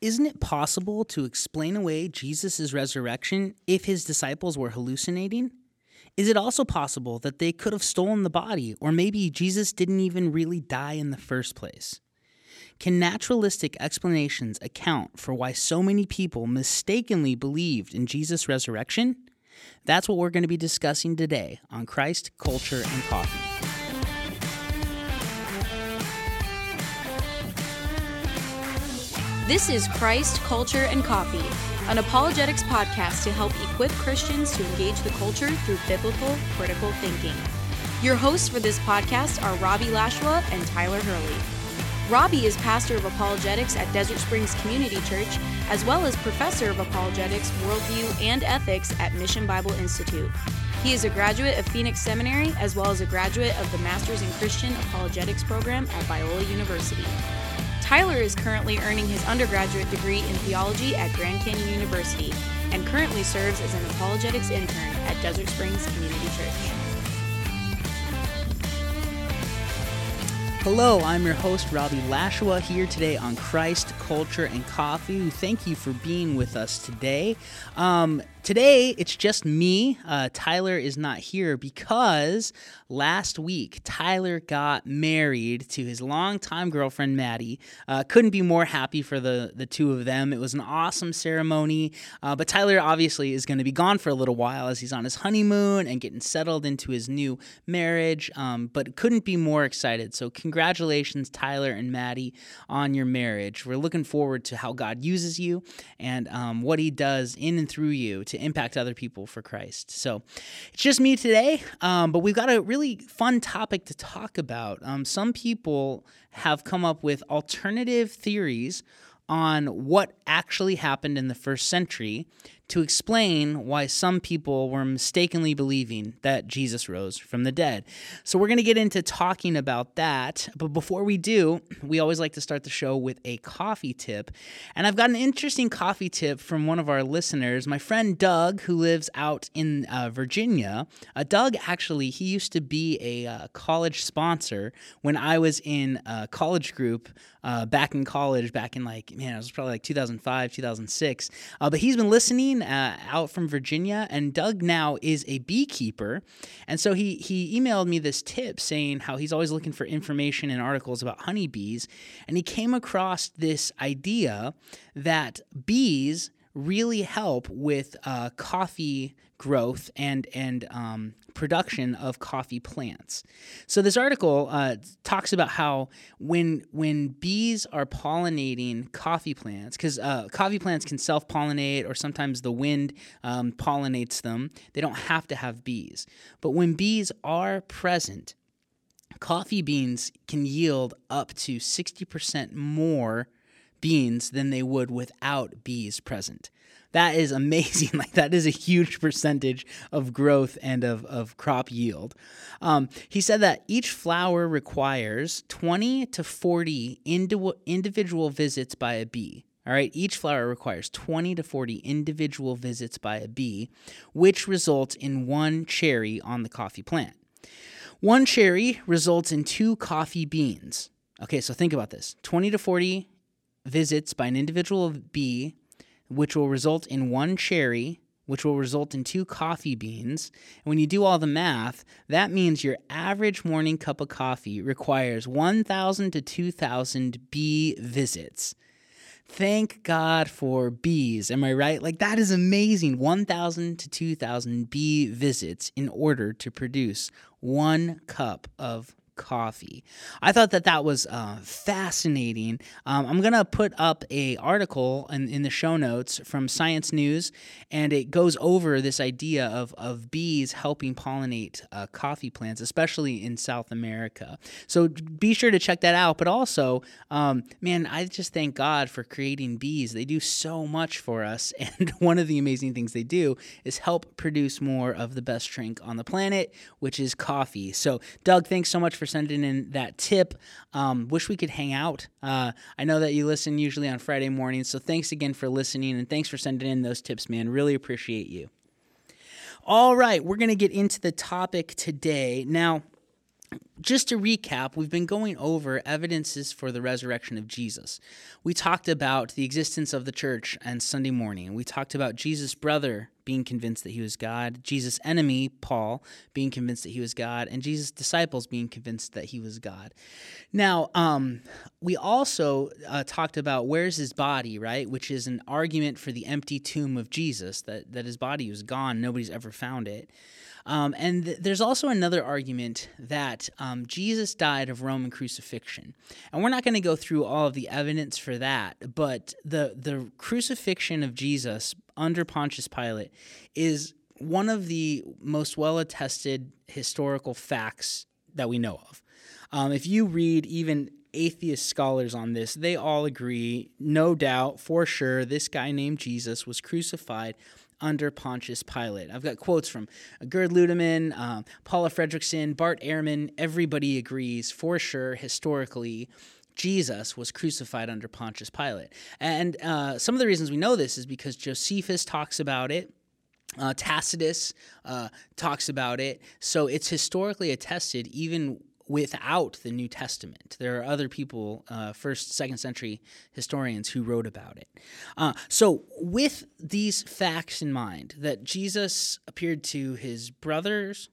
isn't it possible to explain away Jesus' resurrection if his disciples were hallucinating? Is it also possible that they could have stolen the body, or maybe Jesus didn't even really die in the first place? Can naturalistic explanations account for why so many people mistakenly believed in Jesus' resurrection? That's what we're going to be discussing today on Christ, Culture, and Coffee. This is Christ, Culture, and Coffee, an apologetics podcast to help equip Christians to engage the culture through biblical, critical thinking. Your hosts for this podcast are Robbie Lashua and Tyler Hurley. Robbie is pastor of apologetics at Desert Springs Community Church, as well as professor of apologetics, worldview, and ethics at Mission Bible Institute. He is a graduate of Phoenix Seminary, as well as a graduate of the Masters in Christian Apologetics program at Biola University. Tyler is currently earning his undergraduate degree in theology at Grand Canyon University and currently serves as an apologetics intern at Desert Springs Community Church. Hello, I'm your host, Robbie Lashua, here today on Christ, Culture, and Coffee. Thank you for being with us today. Um, today, it's just me. Uh, Tyler is not here because last week, Tyler got married to his longtime girlfriend, Maddie. Uh, couldn't be more happy for the, the two of them. It was an awesome ceremony, uh, but Tyler obviously is going to be gone for a little while as he's on his honeymoon and getting settled into his new marriage, um, but couldn't be more excited. So, congratulations, Tyler and Maddie, on your marriage. We're looking forward to how God uses you and um, what he does in and through you to impact other people for Christ. So, it's just me today, um, but we've got a really fun topic to talk about. Um, some people have come up with alternative theories on what actually happened in the first century to explain why some people were mistakenly believing that Jesus rose from the dead. So, we're going to get into talking about that. But before we do, we always like to start the show with a coffee tip. And I've got an interesting coffee tip from one of our listeners, my friend Doug, who lives out in uh, Virginia. Uh, Doug, actually, he used to be a uh, college sponsor when I was in a college group uh, back in college, back in like, man, it was probably like 2005, 2006. Uh, but he's been listening uh, out from Virginia, and Doug now is a beekeeper. And so he, he emailed me this tip saying how he's always looking for information and articles about honeybees. And he came across this idea that bees really help with uh, coffee growth and and um, production of coffee plants. So this article uh, talks about how when when bees are pollinating coffee plants, because uh, coffee plants can self pollinate or sometimes the wind um, pollinates them. They don't have to have bees, but when bees are present. Coffee beans can yield up to 60% more beans than they would without bees present. That is amazing. like that is a huge percentage of growth and of, of crop yield. Um, he said that each flower requires 20 to 40 indi- individual visits by a bee. All right, each flower requires 20 to 40 individual visits by a bee, which results in one cherry on the coffee plant. One cherry results in two coffee beans. Okay, so think about this 20 to 40 visits by an individual bee, which will result in one cherry, which will result in two coffee beans. And when you do all the math, that means your average morning cup of coffee requires 1,000 to 2,000 bee visits. Thank God for bees. Am I right? Like, that is amazing. 1,000 to 2,000 bee visits in order to produce one cup of coffee. I thought that that was uh, fascinating. Um, I'm gonna put up a article in, in the show notes from Science News, and it goes over this idea of of bees helping pollinate uh, coffee plants, especially in South America. So be sure to check that out. But also, um, man, I just thank God for creating bees. They do so much for us, and one of the amazing things they do is help produce more of the best drink on the planet, which is coffee. So, Doug, thanks so much for sending in that tip. Um, wish we could hang out. Uh, I know that you listen usually on Friday mornings, so thanks again for listening and thanks for sending in those tips, man. Really appreciate you. All right, we're going to get into the topic today. Now, just to recap, we've been going over evidences for the resurrection of Jesus. We talked about the existence of the church and Sunday morning. We talked about Jesus' brother being convinced that he was God, Jesus' enemy, Paul, being convinced that he was God, and Jesus' disciples being convinced that he was God. Now, um, we also uh, talked about where's his body, right? Which is an argument for the empty tomb of Jesus, that, that his body was gone, nobody's ever found it. Um, and th- there's also another argument that um, Jesus died of Roman crucifixion. And we're not going to go through all of the evidence for that, but the, the crucifixion of Jesus under Pontius Pilate is one of the most well attested historical facts that we know of. Um, if you read even atheist scholars on this, they all agree, no doubt, for sure, this guy named Jesus was crucified under Pontius Pilate. I've got quotes from Gerd Ludemann, um, Paula Fredriksen, Bart Ehrman. Everybody agrees for sure historically. Jesus was crucified under Pontius Pilate. And uh, some of the reasons we know this is because Josephus talks about it. Uh, Tacitus uh, talks about it. So it's historically attested, even without the New Testament. There are other people, uh, first, second century historians, who wrote about it. Uh, so, with these facts in mind, that Jesus appeared to his brothers,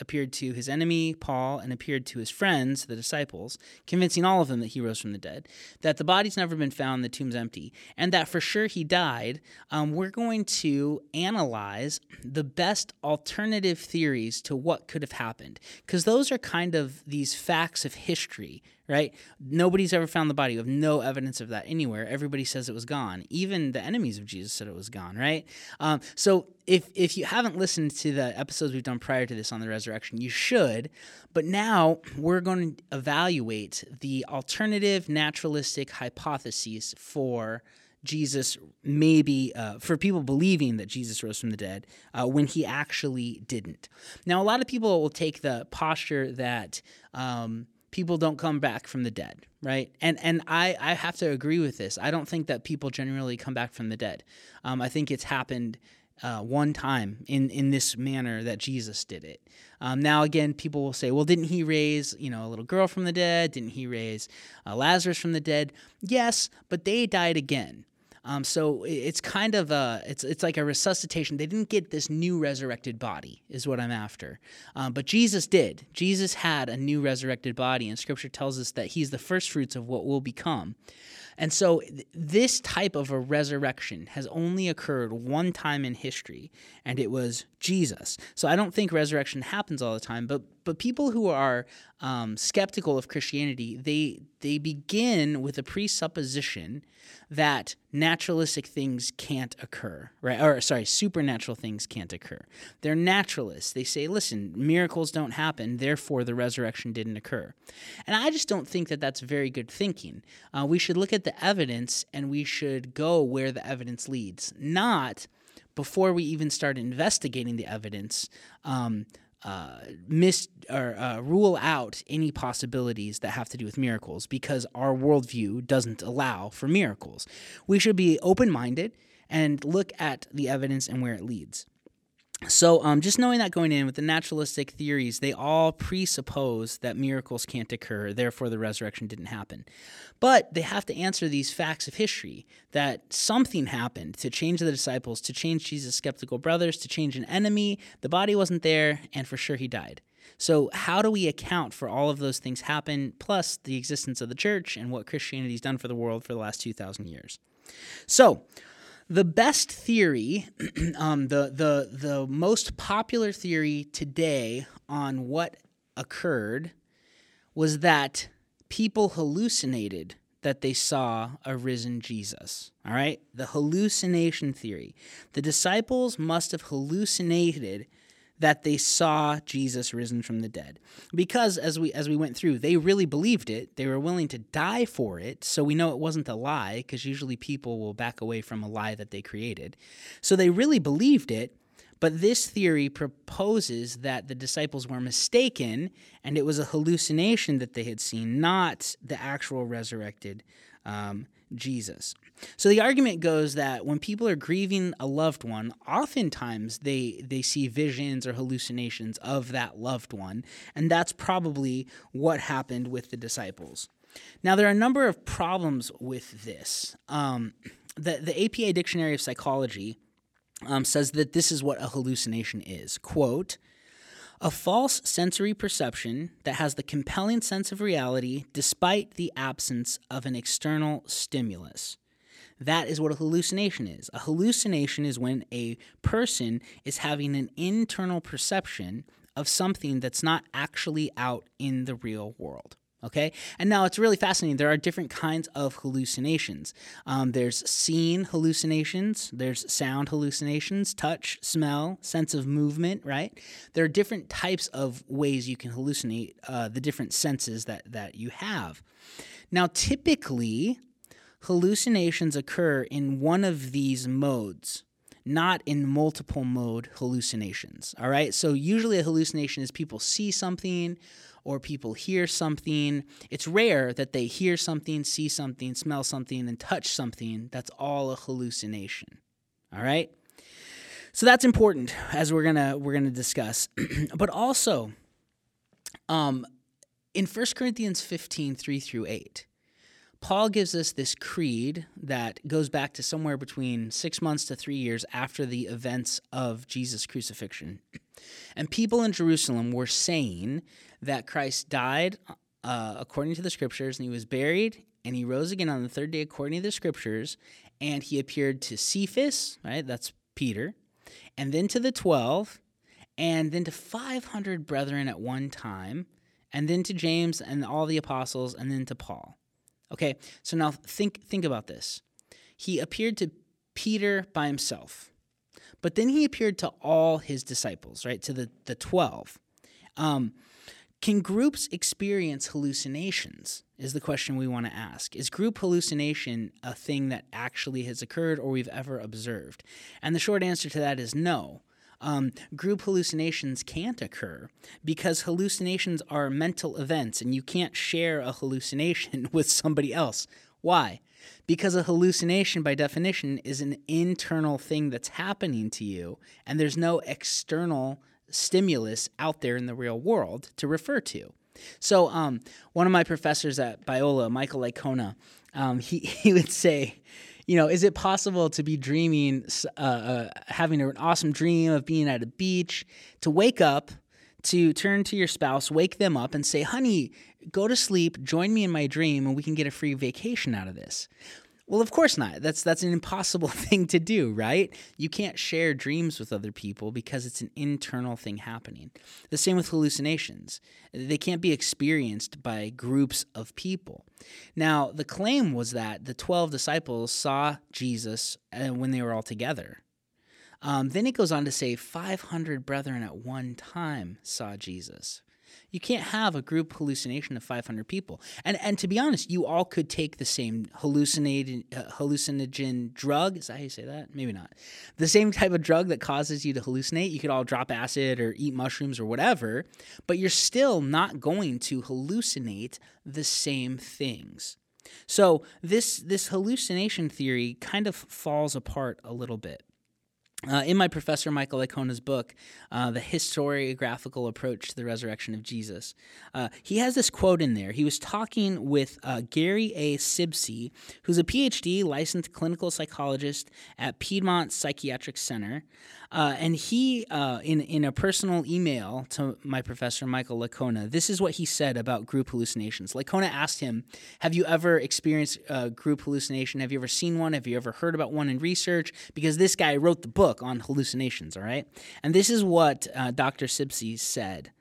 appeared to his enemy, Paul, and appeared to his friends, the disciples, convincing all of them that he rose from the dead, that the body's never been found, the tomb's empty, and that for sure he died, um, we're going to analyze the best alternative theories to what could have happened. Because those are kind of these facts of history, right? Nobody's ever found the body. We have no evidence of that anywhere. Everybody says it was gone. Even the enemies of Jesus said it was gone, right? Um, so if if you haven't listened to the episodes we've done prior to this on the resurrection, you should. But now we're going to evaluate the alternative naturalistic hypotheses for Jesus maybe uh, for people believing that Jesus rose from the dead uh, when he actually didn't. Now, a lot of people will take the posture that. Um, people don't come back from the dead, right? And and I I have to agree with this. I don't think that people generally come back from the dead. Um, I think it's happened. Uh, one time in, in this manner that Jesus did it. Um, now again, people will say, "Well, didn't he raise you know a little girl from the dead? Didn't he raise uh, Lazarus from the dead?" Yes, but they died again. Um, so it's kind of a it's it's like a resuscitation. They didn't get this new resurrected body, is what I'm after. Um, but Jesus did. Jesus had a new resurrected body, and Scripture tells us that He's the first fruits of what will become. And so th- this type of a resurrection has only occurred one time in history, and it was Jesus. So I don't think resurrection happens all the time, but but people who are um, skeptical of Christianity, they they begin with a presupposition that naturalistic things can't occur, right? Or sorry, supernatural things can't occur. They're naturalists. They say, listen, miracles don't happen, therefore the resurrection didn't occur. And I just don't think that that's very good thinking. Uh, we should look at the evidence and we should go where the evidence leads, not before we even start investigating the evidence. Um, uh, miss or uh, rule out any possibilities that have to do with miracles because our worldview doesn't allow for miracles. We should be open minded and look at the evidence and where it leads. So, um, just knowing that going in with the naturalistic theories, they all presuppose that miracles can't occur, therefore, the resurrection didn't happen. But they have to answer these facts of history that something happened to change the disciples, to change Jesus' skeptical brothers, to change an enemy. The body wasn't there, and for sure he died. So, how do we account for all of those things happen, plus the existence of the church and what Christianity's done for the world for the last 2,000 years? So, the best theory, um, the, the, the most popular theory today on what occurred was that people hallucinated that they saw a risen Jesus. All right? The hallucination theory. The disciples must have hallucinated that they saw Jesus risen from the dead. Because as we as we went through, they really believed it. They were willing to die for it. So we know it wasn't a lie because usually people will back away from a lie that they created. So they really believed it. But this theory proposes that the disciples were mistaken and it was a hallucination that they had seen, not the actual resurrected um, Jesus. So the argument goes that when people are grieving a loved one, oftentimes they they see visions or hallucinations of that loved one, and that's probably what happened with the disciples. Now there are a number of problems with this. Um, the the APA Dictionary of Psychology um, says that this is what a hallucination is. Quote. A false sensory perception that has the compelling sense of reality despite the absence of an external stimulus. That is what a hallucination is. A hallucination is when a person is having an internal perception of something that's not actually out in the real world. Okay, and now it's really fascinating. There are different kinds of hallucinations. Um, there's scene hallucinations, there's sound hallucinations, touch, smell, sense of movement. Right? There are different types of ways you can hallucinate uh, the different senses that that you have. Now, typically, hallucinations occur in one of these modes, not in multiple mode hallucinations. All right. So usually a hallucination is people see something or people hear something. It's rare that they hear something, see something, smell something, and touch something. That's all a hallucination. All right. So that's important as we're gonna we're gonna discuss. but also, um, in 1 Corinthians 15, 3 through 8, Paul gives us this creed that goes back to somewhere between six months to three years after the events of Jesus' crucifixion. And people in Jerusalem were saying that Christ died uh, according to the scriptures, and he was buried, and he rose again on the third day according to the scriptures, and he appeared to Cephas, right? That's Peter, and then to the 12, and then to 500 brethren at one time, and then to James and all the apostles, and then to Paul. Okay, so now think think about this. He appeared to Peter by himself, but then he appeared to all his disciples, right? To the the twelve. Um, can groups experience hallucinations? Is the question we want to ask. Is group hallucination a thing that actually has occurred or we've ever observed? And the short answer to that is no um, group hallucinations can't occur because hallucinations are mental events and you can't share a hallucination with somebody else. Why? Because a hallucination, by definition, is an internal thing that's happening to you, and there's no external stimulus out there in the real world to refer to. So, um, one of my professors at Biola, Michael Licona, um, he, he would say, you know, is it possible to be dreaming, uh, uh, having an awesome dream of being at a beach, to wake up, to turn to your spouse, wake them up, and say, honey, go to sleep, join me in my dream, and we can get a free vacation out of this? Well, of course not. That's that's an impossible thing to do, right? You can't share dreams with other people because it's an internal thing happening. The same with hallucinations. They can't be experienced by groups of people. Now, the claim was that the 12 disciples saw Jesus uh, when they were all together. Um, then it goes on to say 500 brethren at one time saw Jesus. You can't have a group hallucination of 500 people. And and to be honest, you all could take the same hallucinated uh, hallucinogen drug. Is that how you say that? Maybe not. The same type of drug that causes you to hallucinate. You could all drop acid or eat mushrooms or whatever, but you're still not going to hallucinate the same things. So this this hallucination theory kind of falls apart a little bit. Uh, in my professor Michael Licona's book, uh, The Historiographical Approach to the Resurrection of Jesus, uh, he has this quote in there. He was talking with uh, Gary A. Sibcy, who's a PhD licensed clinical psychologist at Piedmont Psychiatric Center. Uh, and he, uh, in, in a personal email to my professor, Michael Licona, this is what he said about group hallucinations. Licona asked him, Have you ever experienced a group hallucination? Have you ever seen one? Have you ever heard about one in research? Because this guy wrote the book on hallucinations, all right? And this is what uh, Dr. Sibcy said.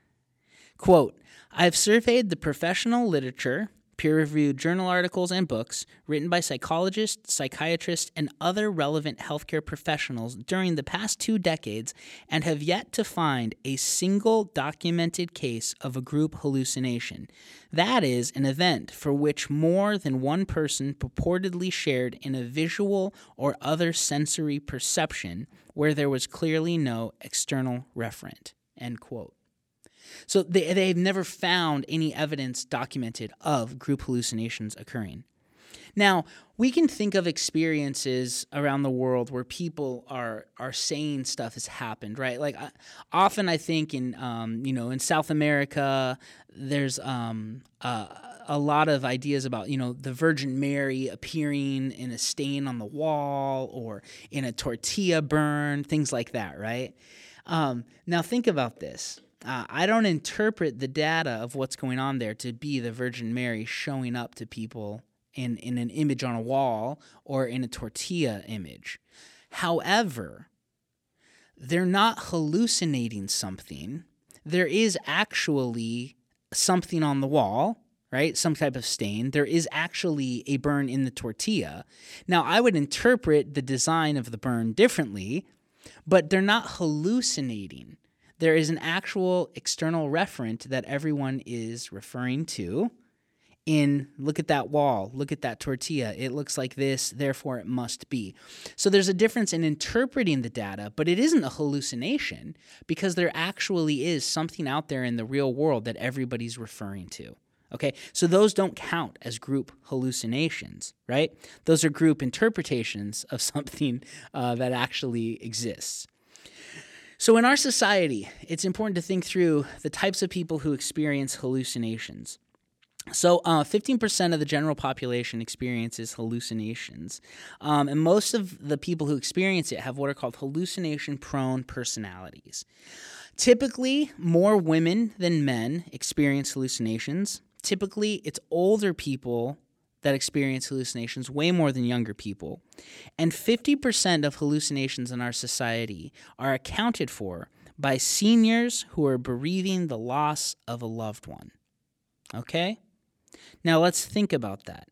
Quote, I've surveyed the professional literature peer reviewed journal articles and books written by psychologists, psychiatrists, and other relevant healthcare professionals during the past two decades and have yet to find a single documented case of a group hallucination. That is, an event for which more than one person purportedly shared in a visual or other sensory perception where there was clearly no external referent. End quote. So they, they've never found any evidence documented of group hallucinations occurring. Now, we can think of experiences around the world where people are are saying stuff has happened, right? Like I, often, I think in um, you know in South America, there's um, uh, a lot of ideas about you know the Virgin Mary appearing in a stain on the wall or in a tortilla burn, things like that, right? Um, now think about this. Uh, I don't interpret the data of what's going on there to be the Virgin Mary showing up to people in, in an image on a wall or in a tortilla image. However, they're not hallucinating something. There is actually something on the wall, right? Some type of stain. There is actually a burn in the tortilla. Now, I would interpret the design of the burn differently, but they're not hallucinating. There is an actual external referent that everyone is referring to in look at that wall, look at that tortilla. It looks like this, therefore it must be. So there's a difference in interpreting the data, but it isn't a hallucination because there actually is something out there in the real world that everybody's referring to. Okay, so those don't count as group hallucinations, right? Those are group interpretations of something uh, that actually exists. So, in our society, it's important to think through the types of people who experience hallucinations. So, uh, 15% of the general population experiences hallucinations. Um, and most of the people who experience it have what are called hallucination prone personalities. Typically, more women than men experience hallucinations. Typically, it's older people that experience hallucinations way more than younger people. And 50% of hallucinations in our society are accounted for by seniors who are bereaving the loss of a loved one. Okay? Now let's think about that.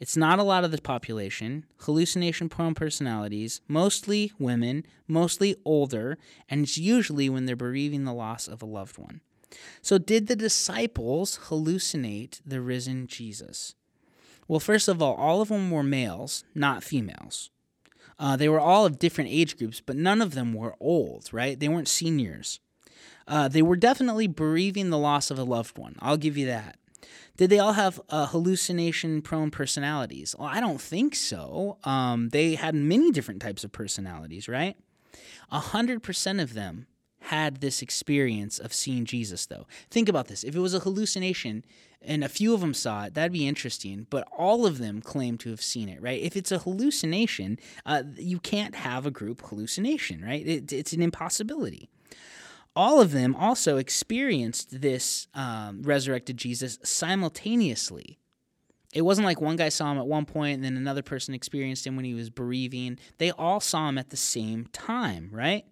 It's not a lot of the population, hallucination prone personalities, mostly women, mostly older, and it's usually when they're bereaving the loss of a loved one. So, did the disciples hallucinate the risen Jesus? Well, first of all, all of them were males, not females. Uh, they were all of different age groups, but none of them were old, right? They weren't seniors. Uh, they were definitely bereaving the loss of a loved one. I'll give you that. Did they all have uh, hallucination prone personalities? Well, I don't think so. Um, they had many different types of personalities, right? 100% of them had this experience of seeing Jesus, though. Think about this. If it was a hallucination and a few of them saw it, that'd be interesting, but all of them claim to have seen it, right? If it's a hallucination, uh, you can't have a group hallucination, right? It, it's an impossibility all of them also experienced this um, resurrected Jesus simultaneously. It wasn't like one guy saw him at one point and then another person experienced him when he was bereaving. They all saw him at the same time, right?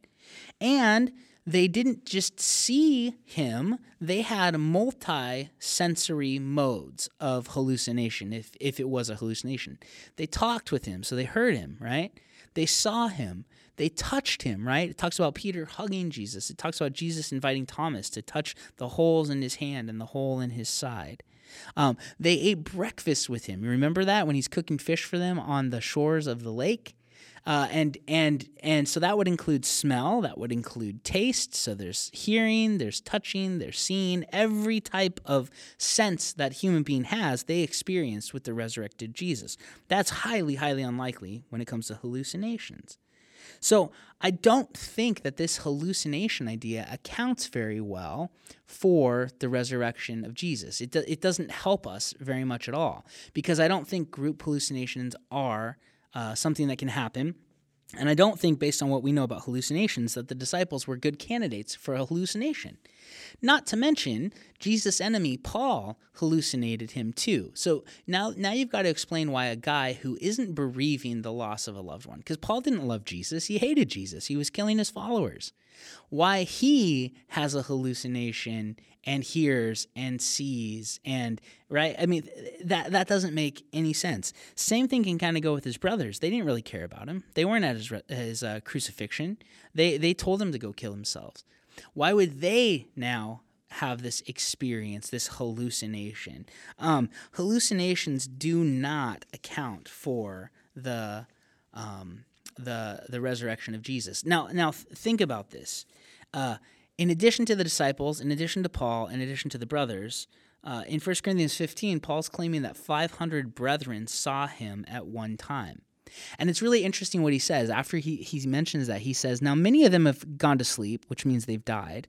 And they didn't just see him, they had multi sensory modes of hallucination, if, if it was a hallucination. They talked with him, so they heard him, right? They saw him, they touched him, right? It talks about Peter hugging Jesus. It talks about Jesus inviting Thomas to touch the holes in his hand and the hole in his side. Um, they ate breakfast with him. You remember that when he's cooking fish for them on the shores of the lake? Uh, and and and so that would include smell that would include taste. So there's hearing there's touching there's seeing. Every type of sense that human being has they experienced with the resurrected jesus. That's highly highly unlikely when it comes to hallucinations. So I don't think that this hallucination idea accounts very well for the resurrection of Jesus. It, do, it doesn't help us very much at all because I don't think group hallucinations are uh, something that can happen. And I don't think, based on what we know about hallucinations, that the disciples were good candidates for a hallucination. Not to mention, Jesus' enemy, Paul, hallucinated him too. So now, now you've got to explain why a guy who isn't bereaving the loss of a loved one, because Paul didn't love Jesus, he hated Jesus, he was killing his followers, why he has a hallucination and hears and sees and right i mean that that doesn't make any sense same thing can kind of go with his brothers they didn't really care about him they weren't at his his uh, crucifixion they they told him to go kill themselves why would they now have this experience, this hallucination? Um, hallucinations do not account for the um, the the resurrection of Jesus. Now, now think about this. Uh, in addition to the disciples, in addition to Paul, in addition to the brothers, uh, in 1 Corinthians 15, Paul's claiming that 500 brethren saw him at one time. And it's really interesting what he says. After he, he mentions that, he says, Now many of them have gone to sleep, which means they've died,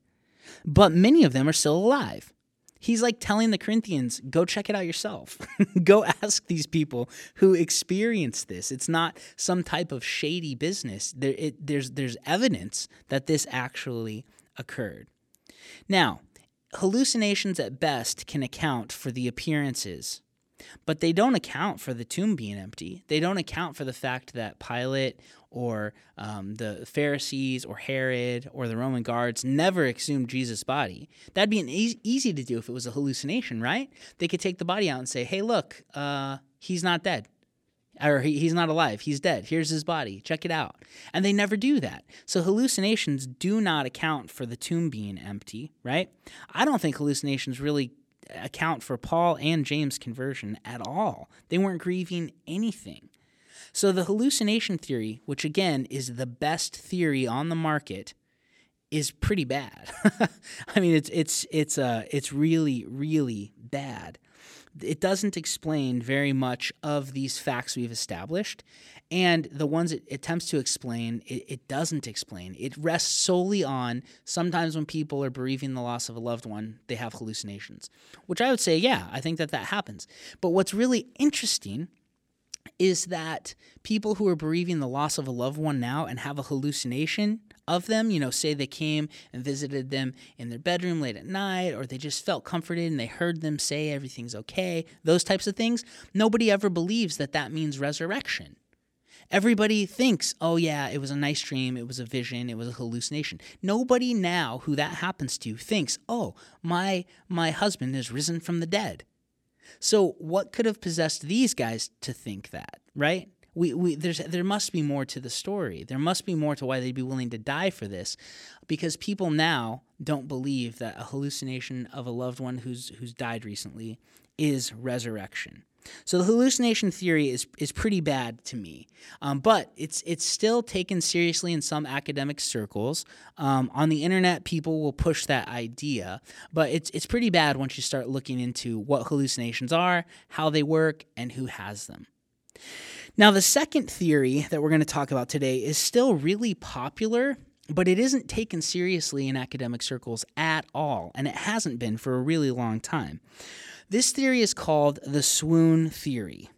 but many of them are still alive. He's like telling the Corinthians, go check it out yourself. go ask these people who experienced this. It's not some type of shady business. There, it, there's, there's evidence that this actually occurred. Now, hallucinations at best can account for the appearances, but they don't account for the tomb being empty. They don't account for the fact that Pilate or um, the Pharisees or Herod or the Roman guards never exhumed Jesus' body. That'd be an easy, easy to do if it was a hallucination, right? They could take the body out and say, hey, look, uh, he's not dead or he, he's not alive, he's dead. Here's his body. Check it out. And they never do that. So hallucinations do not account for the tomb being empty, right? I don't think hallucinations really account for Paul and James' conversion at all. They weren't grieving anything. So the hallucination theory, which again is the best theory on the market, is pretty bad. I mean, it's it's it's uh it's really really bad it doesn't explain very much of these facts we've established. And the ones it attempts to explain, it, it, doesn't explain. It rests solely on sometimes when people are bereaving the loss of a loved one, they have hallucinations, which I would say, yeah, I think that that happens. But what's really interesting is that people who are bereaving the loss of a loved one now and have a hallucination of them, you know, say they came and visited them in their bedroom late at night, or they just felt comforted and they heard them say everything's okay, those types of things, nobody ever believes that that means resurrection. Everybody thinks, oh, yeah, it was a nice dream, it was a vision, it was a hallucination. Nobody now who that happens to thinks, oh, my, my husband is risen from the dead. So, what could have possessed these guys to think that, right? We, we there's there must be more to the story. There must be more to why they'd be willing to die for this, because people now don't believe that a hallucination of a loved one who's who's died recently is resurrection. So the hallucination theory is is pretty bad to me, um, but it's it's still taken seriously in some academic circles. Um, on the internet, people will push that idea, but it's it's pretty bad once you start looking into what hallucinations are, how they work, and who has them. Now, the second theory that we're going to talk about today is still really popular, but it isn't taken seriously in academic circles at all, and it hasn't been for a really long time. This theory is called the swoon theory.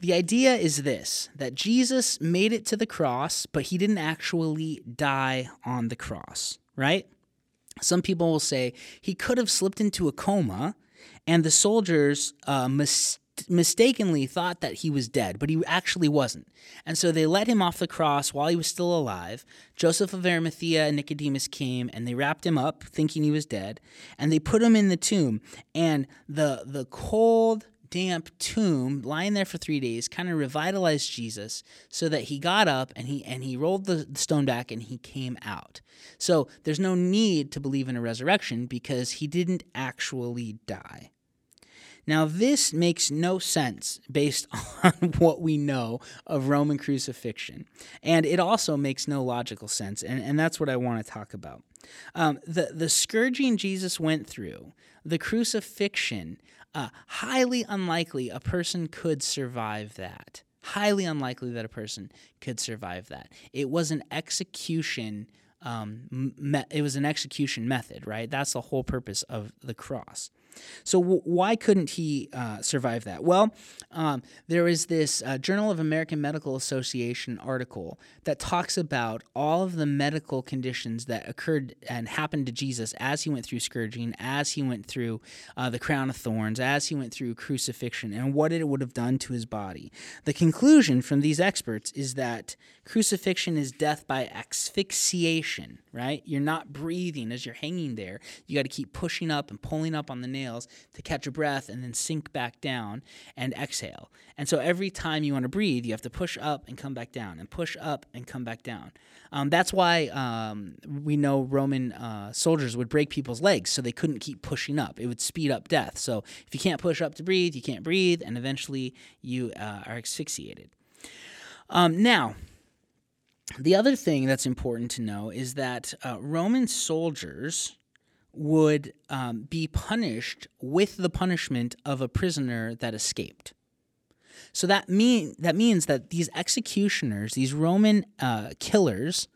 The idea is this that Jesus made it to the cross, but he didn't actually die on the cross, right? Some people will say he could have slipped into a coma, and the soldiers uh, mistakenly thought that he was dead, but he actually wasn't. And so they let him off the cross while he was still alive. Joseph of Arimathea and Nicodemus came and they wrapped him up thinking he was dead, and they put him in the tomb. And the the cold damp tomb lying there for 3 days kind of revitalized Jesus so that he got up and he and he rolled the stone back and he came out. So there's no need to believe in a resurrection because he didn't actually die. Now, this makes no sense based on what we know of Roman crucifixion. And it also makes no logical sense. And, and that's what I want to talk about. Um, the, the scourging Jesus went through, the crucifixion, uh, highly unlikely a person could survive that. Highly unlikely that a person could survive that. It was an execution. Um, me- it was an execution method, right? That's the whole purpose of the cross. So, w- why couldn't he uh, survive that? Well, um, there is this uh, Journal of American Medical Association article that talks about all of the medical conditions that occurred and happened to Jesus as he went through scourging, as he went through uh, the crown of thorns, as he went through crucifixion, and what it would have done to his body. The conclusion from these experts is that crucifixion is death by asphyxiation, right? You're not breathing as you're hanging there. You got to keep pushing up and pulling up on the nails to catch a breath and then sink back down and exhale. And so every time you want to breathe, you have to push up and come back down and push up and come back down. Um, that's why um, we know Roman uh, soldiers would break people's legs so they couldn't keep pushing up. It would speed up death. So if you can't push up to breathe, you can't breathe, and eventually you uh, are asphyxiated. Um, now, the other thing that's important to know is that uh, Roman soldiers would um, be punished with the punishment of a prisoner that escaped. So that mean that means that these executioners, these Roman uh, killers,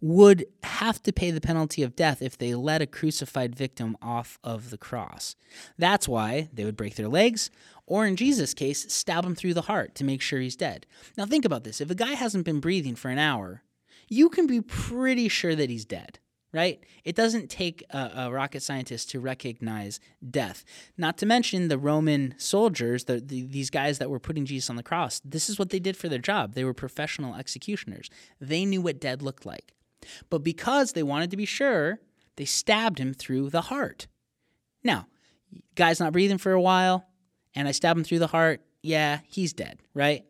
would have to pay the penalty of death if they let a crucified victim off of the cross. That's why they would break their legs, or in Jesus' case, stab him through the heart to make sure he's dead. Now think about this: if a guy hasn't been breathing for an hour, you can be pretty sure that he's dead right? It doesn't take a, a, rocket scientist to recognize death. Not to mention the Roman soldiers, the, the, these guys that were putting Jesus on the cross. This is what they did for their job. They were professional executioners. They knew what dead looked like. But because they wanted to be sure, they stabbed him through the heart. Now, guy's not breathing for a while, and I stab him through the heart. Yeah, he's dead, right?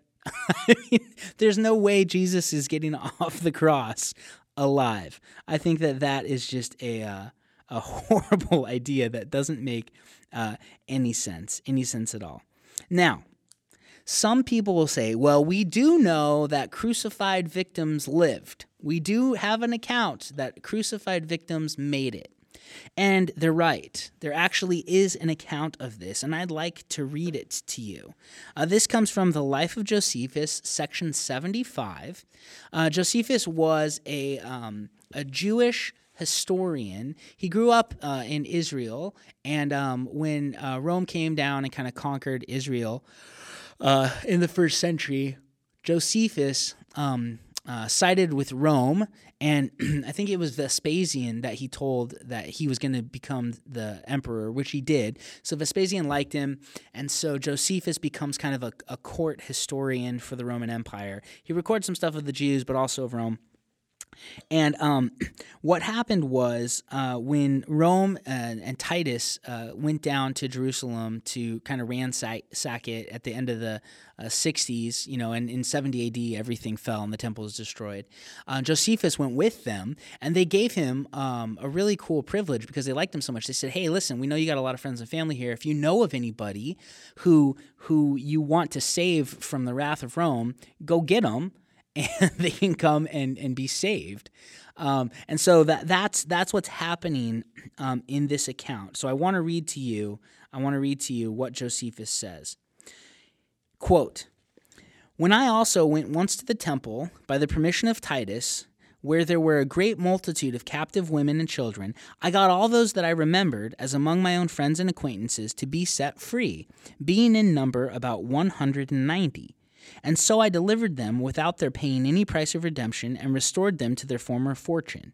There's no way Jesus is getting off the cross alive. I think that that is just a uh, a horrible idea that doesn't make uh, any sense, any sense at all. Now, some people will say, well, we do know that crucified victims lived. We do have an account that crucified victims made it. And they're right. There actually is an account of this, and I'd like to read it to you. Uh, this comes from the Life of Josephus, section 75. Uh, Josephus was a, um, a Jewish historian. He grew up uh, in Israel, and um, when uh, Rome came down and kind of conquered Israel uh, in the first century, Josephus um, uh, sided with Rome, and I think it was Vespasian that he told that he was going to become the emperor, which he did. So Vespasian liked him, and so Josephus becomes kind of a, a court historian for the Roman Empire. He records some stuff of the Jews, but also of Rome. And um, what happened was uh, when Rome and, and Titus uh, went down to Jerusalem to kind of ransack it at the end of the uh, 60s, you know, and in 70 AD, everything fell and the temple was destroyed. Uh, Josephus went with them and they gave him um, a really cool privilege because they liked him so much. They said, Hey, listen, we know you got a lot of friends and family here. If you know of anybody who, who you want to save from the wrath of Rome, go get them and they can come and, and be saved. Um, and so that that's that's what's happening um, in this account. So I want to read to you. I want to read to you what Josephus says. Quote: When I also went once to the temple by the permission of Titus, where there were a great multitude of captive women and children, I got all those that I remembered, as among my own friends and acquaintances, to be set free, being in number about one hundred and ninety. And so I delivered them without their paying any price of redemption, and restored them to their former fortune.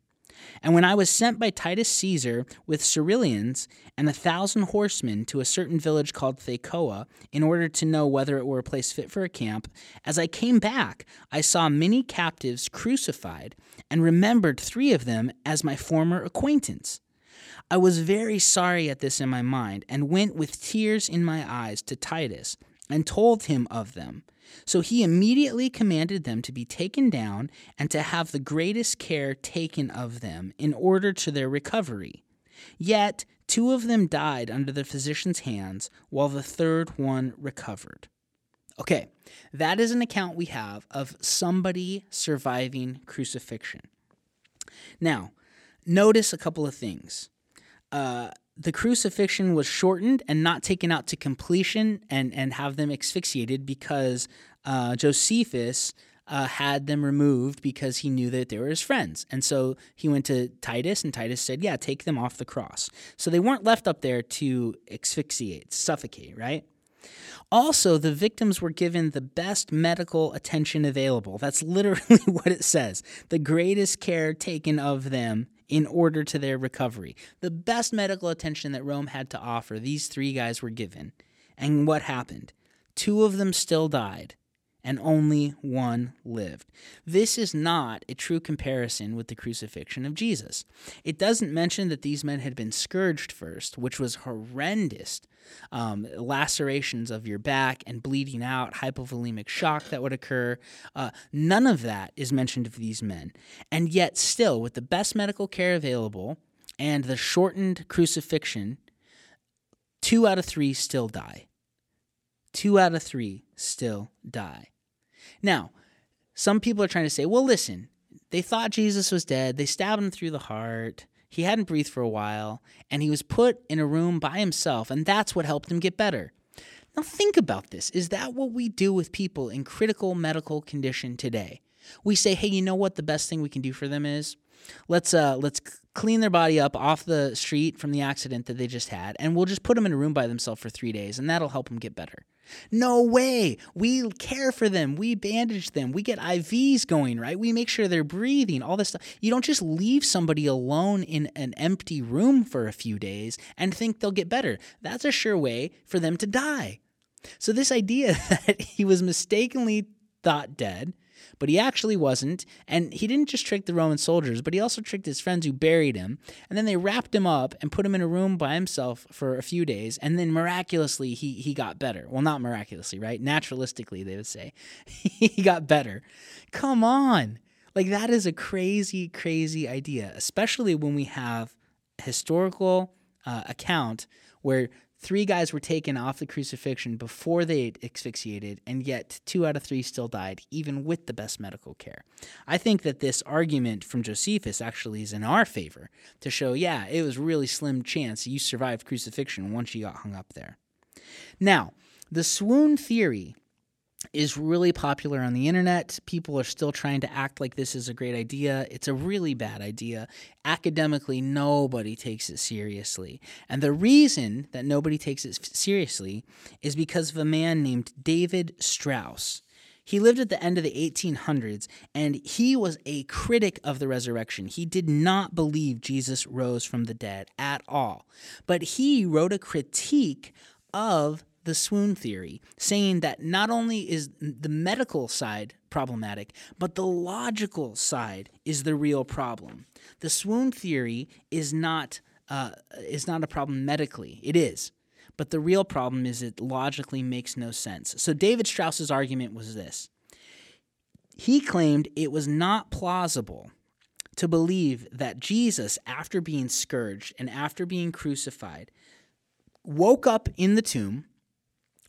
And when I was sent by Titus Caesar with Cerealius and a thousand horsemen to a certain village called Thecoa, in order to know whether it were a place fit for a camp, as I came back, I saw many captives crucified, and remembered three of them as my former acquaintance. I was very sorry at this in my mind, and went with tears in my eyes to Titus, and told him of them. So he immediately commanded them to be taken down and to have the greatest care taken of them in order to their recovery. Yet two of them died under the physician's hands, while the third one recovered. Okay, that is an account we have of somebody surviving crucifixion. Now, notice a couple of things. Uh, the crucifixion was shortened and not taken out to completion and, and have them asphyxiated because uh, Josephus uh, had them removed because he knew that they were his friends. And so he went to Titus, and Titus said, Yeah, take them off the cross. So they weren't left up there to asphyxiate, suffocate, right? Also, the victims were given the best medical attention available. That's literally what it says. The greatest care taken of them in order to their recovery. The best medical attention that Rome had to offer, these three guys were given. And what happened? Two of them still died and only one lived. This is not a true comparison with the crucifixion of Jesus. It doesn't mention that these men had been scourged first, which was horrendous. Um, lacerations of your back and bleeding out, hypovolemic shock that would occur. Uh, none of that is mentioned of these men. And yet, still, with the best medical care available and the shortened crucifixion, two out of three still die. Two out of three still die. Now, some people are trying to say, well, listen, they thought Jesus was dead. They stabbed him through the heart. He hadn't breathed for a while, and he was put in a room by himself, and that's what helped him get better. Now, think about this. Is that what we do with people in critical medical condition today? We say, hey, you know what the best thing we can do for them is? Let's uh, let's clean their body up off the street from the accident that they just had, and we'll just put them in a room by themselves for three days, and that'll help them get better. No way. We care for them. We bandage them. We get IVs going, right? We make sure they're breathing, all this stuff. You don't just leave somebody alone in an empty room for a few days and think they'll get better. That's a sure way for them to die. So, this idea that he was mistakenly thought dead but he actually wasn't. And he didn't just trick the Roman soldiers, but he also tricked his friends who buried him. And then they wrapped him up and put him in a room by himself for a few days. And then miraculously, he, he got better. Well, not miraculously, right? Naturalistically, they would say. he got better. Come on. Like, that is a crazy, crazy idea, especially when we have historical uh, account where Three guys were taken off the crucifixion before they asphyxiated, and yet two out of three still died, even with the best medical care. I think that this argument from Josephus actually is in our favor to show, yeah, it was really slim chance you survived crucifixion once you got hung up there. Now, the swoon theory is really popular on the internet. People are still trying to act like this is a great idea. It's a really bad idea. Academically, nobody takes it seriously. And the reason that nobody takes it seriously is because of a man named David Strauss. He lived at the end of the 1800s and he was a critic of the resurrection. He did not believe Jesus rose from the dead at all. But he wrote a critique of the swoon theory, saying that not only is the medical side problematic, but the logical side is the real problem. The swoon theory is not uh, is not a problem medically. It is. But the real problem is it logically makes no sense. So David Strauss's argument was this. He claimed it was not plausible to believe that Jesus, after being scourged and after being crucified, woke up in the tomb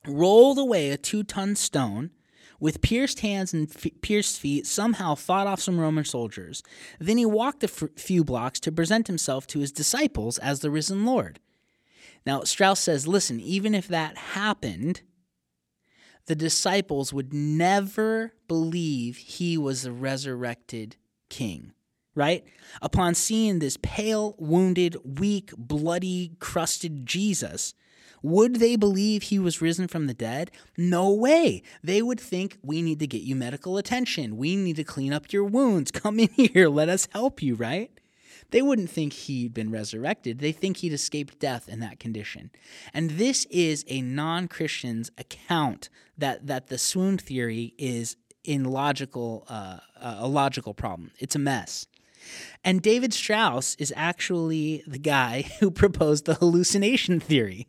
rolled away a two ton stone, with pierced hands and f- pierced feet, somehow fought off some Roman soldiers. Then he walked a f- few blocks to present himself to his disciples as the risen Lord. Now, Strauss says, listen, even if that happened, the disciples would never believe he was the resurrected king, right? Upon seeing this pale, wounded, weak, bloody, crusted Jesus, would they believe he was risen from the dead? No way. They would think, we need to get you medical attention. We need to clean up your wounds. Come in here. Let us help you, right? They wouldn't think he'd been resurrected. They think he'd escaped death in that condition. And this is a non Christian's account that, that the swoon theory is in logical, uh, a logical problem. It's a mess. And David Strauss is actually the guy who proposed the hallucination theory.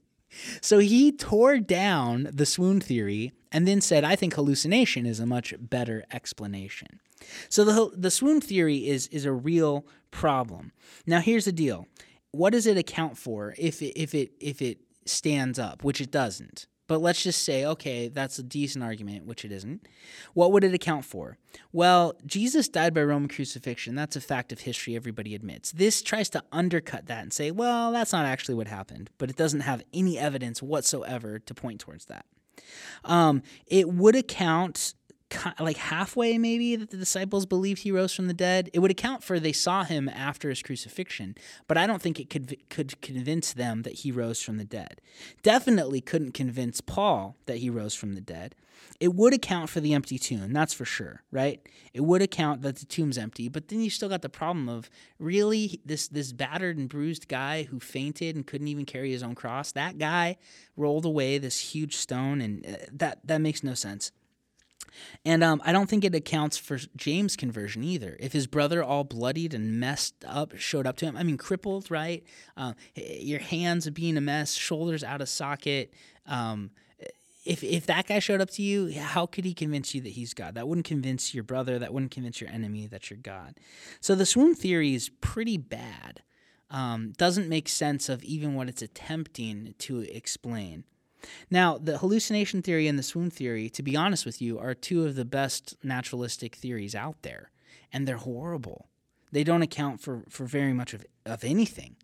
So he tore down the swoon theory and then said, I think hallucination is a much better explanation. So the, the swoon theory is, is a real problem. Now, here's the deal what does it account for if it, if it, if it stands up, which it doesn't? But let's just say, okay, that's a decent argument, which it isn't. What would it account for? Well, Jesus died by Roman crucifixion. That's a fact of history, everybody admits. This tries to undercut that and say, well, that's not actually what happened, but it doesn't have any evidence whatsoever to point towards that. Um, it would account like halfway maybe that the disciples believed he rose from the dead it would account for they saw him after his crucifixion. But i don't think it could could convince them that he rose from the dead. Definitely couldn't convince paul that he rose from the dead. It would account for the empty tomb that's for sure right? It would account that the tomb's empty but then you still got the problem of really this this battered and bruised guy who fainted and couldn't even carry his own cross that guy rolled away this huge stone and uh, that that makes no sense and um, I don't think it accounts for James' conversion either. If his brother, all bloodied and messed up, showed up to him, I mean, crippled, right? Uh, your hands being a mess, shoulders out of socket. Um, if, if that guy showed up to you, how could he convince you that he's God? That wouldn't convince your brother. That wouldn't convince your enemy that you're God. So the swoon theory is pretty bad. Um, doesn't make sense of even what it's attempting to explain. Now, the hallucination theory and the swoon theory, to be honest with you, are two of the best naturalistic theories out there, and they're horrible. They don't account for, for very much of, of anything.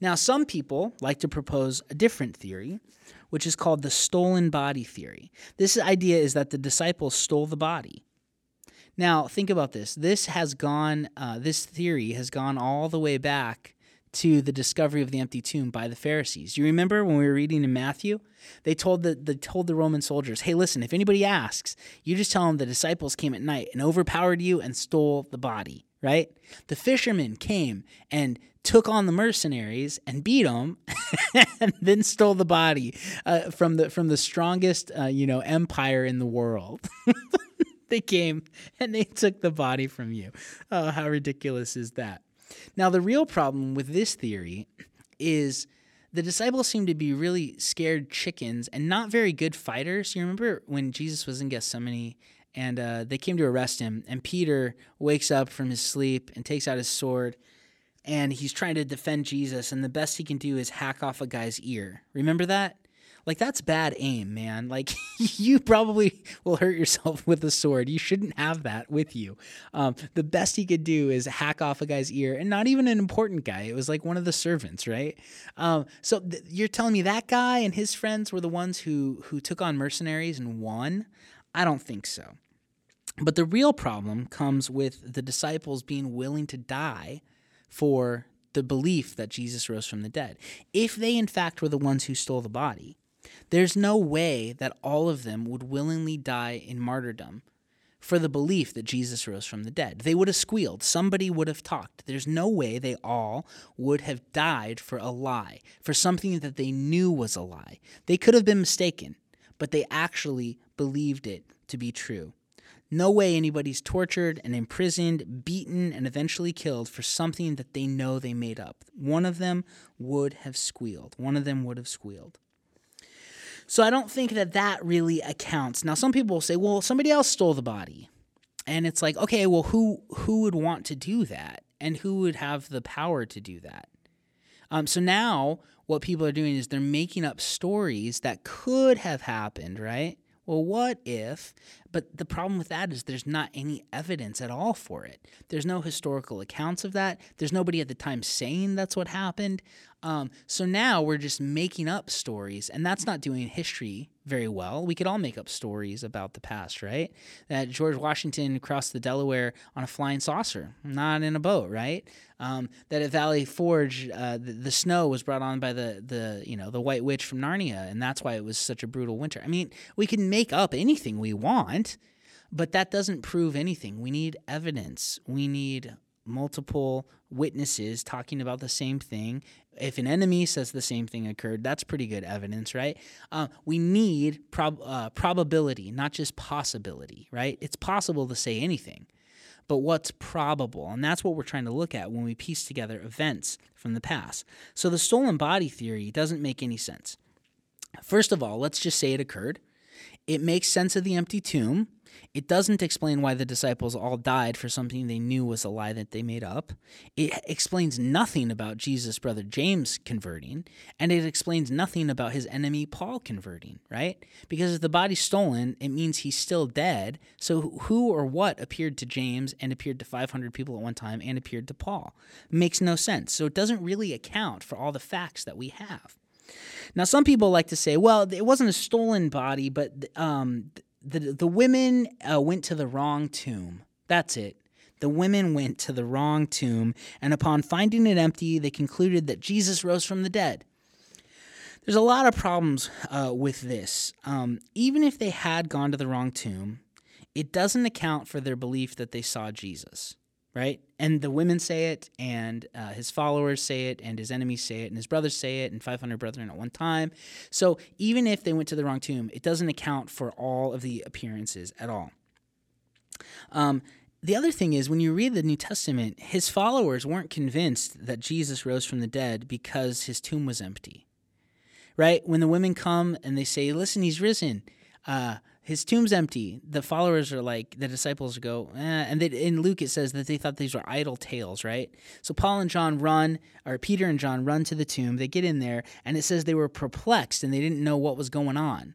Now, some people like to propose a different theory, which is called the stolen body theory. This idea is that the disciples stole the body. Now, think about this. This has gone, uh, this theory has gone all the way back to the discovery of the empty tomb by the Pharisees. You remember when we were reading in Matthew? They told the they told the Roman soldiers, "Hey, listen, if anybody asks, you just tell them the disciples came at night and overpowered you and stole the body." Right? The fishermen came and took on the mercenaries and beat them, and then stole the body uh, from the from the strongest uh, you know empire in the world. they came and they took the body from you. Oh, how ridiculous is that? Now, the real problem with this theory is the disciples seem to be really scared chickens and not very good fighters. You remember when Jesus was in Gethsemane and uh, they came to arrest him, and Peter wakes up from his sleep and takes out his sword and he's trying to defend Jesus, and the best he can do is hack off a guy's ear. Remember that? Like that's bad aim, man. Like you probably will hurt yourself with a sword. You shouldn't have that with you. Um, the best he could do is hack off a guy's ear, and not even an important guy. It was like one of the servants, right? Um, so th- you're telling me that guy and his friends were the ones who who took on mercenaries and won? I don't think so. But the real problem comes with the disciples being willing to die for the belief that Jesus rose from the dead. If they, in fact, were the ones who stole the body, there's no way that all of them would willingly die in martyrdom for the belief that Jesus rose from the dead. They would have squealed. Somebody would have talked. There's no way they all would have died for a lie, for something that they knew was a lie. They could have been mistaken, but they actually believed it to be true. No way anybody's tortured and imprisoned, beaten, and eventually killed for something that they know they made up. One of them would have squealed. One of them would have squealed. So I don't think that that really accounts. Now, some people will say, well, somebody else stole the body. And it's like, okay, well, who who would want to do that, and who would have the power to do that? Um, so now, what people are doing is they're making up stories that could have happened, right? Well, what if? But the problem with that is there's not any evidence at all for it. There's no historical accounts of that. There's nobody at the time saying that's what happened. Um, so now we're just making up stories, and that's not doing history very well. We could all make up stories about the past, right? That George Washington crossed the Delaware on a flying saucer, not in a boat, right? Um, that at Valley Forge, uh, the, the, snow was brought on by the the you know the White Witch from Narnia, and that's why it was such a brutal winter. I mean, we can make up anything we want, but that doesn't prove anything. We need evidence. We need multiple witnesses talking about the same thing. If an enemy says the same thing occurred, that's pretty good evidence, right? Uh, we need prob- uh, probability, not just possibility, right? It's possible to say anything, but what's probable? And that's what we're trying to look at when we piece together events from the past. So the stolen body theory doesn't make any sense. First of all, let's just say it occurred. It makes sense of the empty tomb it doesn't explain why the disciples all died for something they knew was a lie that they made up. It explains nothing about Jesus' brother James converting, and it explains nothing about his enemy Paul converting, right? Because if the body's stolen, it means he's still dead. So who or what appeared to James and appeared to 500 people at one time and appeared to Paul? Makes no sense. So it doesn't really account for all the facts that we have. Now, some people like to say, well, it wasn't a stolen body, but um, the the women uh, went to the wrong tomb. That's it. The women went to the wrong tomb, and upon finding it empty, they concluded that Jesus rose from the dead. There's a lot of problems uh, with this. Um, even if they had gone to the wrong tomb, it doesn't account for their belief that they saw Jesus right? And the women say it, and uh, his followers say it, and his enemies say it, and his brothers say it, and 500 brethren at one time. So even if they went to the wrong tomb, it doesn't account for all of the appearances at all. Um, the other thing is, when you read the New Testament, his followers weren't convinced that Jesus rose from the dead because his tomb was empty. Right? When the women come and they say, Listen, he's risen, uh, his tomb's empty. The followers are like the disciples go, eh. and they, in Luke it says that they thought these were idle tales, right? So Paul and John run, or Peter and John run to the tomb. They get in there, and it says they were perplexed and they didn't know what was going on.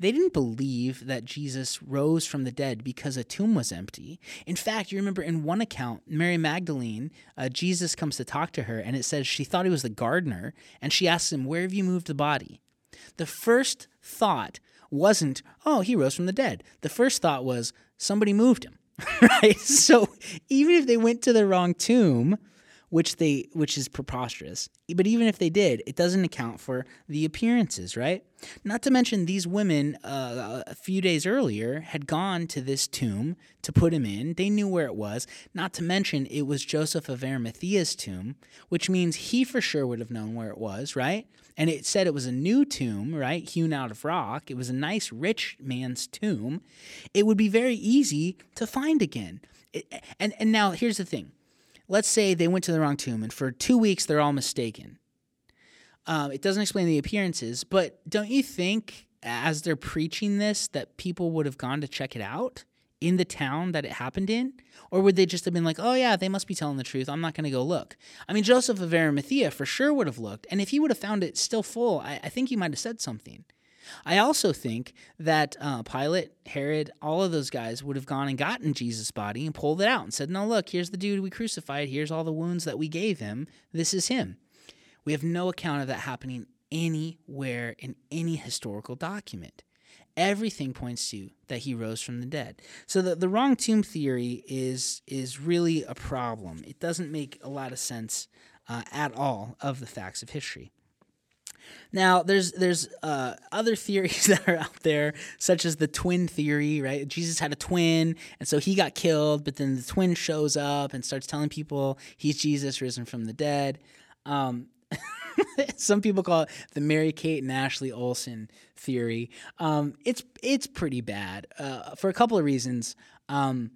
They didn't believe that Jesus rose from the dead because a tomb was empty. In fact, you remember in one account, Mary Magdalene, uh, Jesus comes to talk to her, and it says she thought he was the gardener, and she asks him, Where have you moved the body? The first thought wasn't, Oh, he rose from the dead. The first thought was, Somebody moved him. right? So even if they went to the wrong tomb, which they which is preposterous. But even if they did, it doesn't account for the appearances, right? Not to mention these women uh, a few days earlier had gone to this tomb to put him in. They knew where it was. Not to mention it was Joseph of Arimathea's tomb, which means he for sure would have known where it was, right? And it said it was a new tomb, right? Hewn out of rock. It was a nice rich man's tomb. It would be very easy to find again. It, and and now here's the thing let's say they went to the wrong tomb and for two weeks they're all mistaken. Um, it doesn't explain the appearances, but don't you think as they're preaching this that people would have gone to check it out in the town that it happened in? Or would they just have been like, oh, yeah, they must be telling the truth. I'm not going to go look. I mean, Joseph of Arimathea for sure would have looked. And if he would have found it still full, I, I think he might have said something. I also think that uh, Pilate, Herod, all of those guys would have gone and gotten Jesus' body and pulled it out and said, No, look, here's the dude we crucified. Here's all the wounds that we gave him. This is him. We have no account of that happening anywhere in any historical document. Everything points to that he rose from the dead. So the, the wrong tomb theory is is really a problem. It doesn't make a lot of sense uh, at all of the facts of history. Now, there's there's uh, other theories that are out there, such as the twin theory. Right, Jesus had a twin, and so he got killed, but then the twin shows up and starts telling people he's Jesus risen from the dead. Um, some people call it the Mary Kate and Ashley Olsen theory. Um, it's it's pretty bad uh, for a couple of reasons. Um,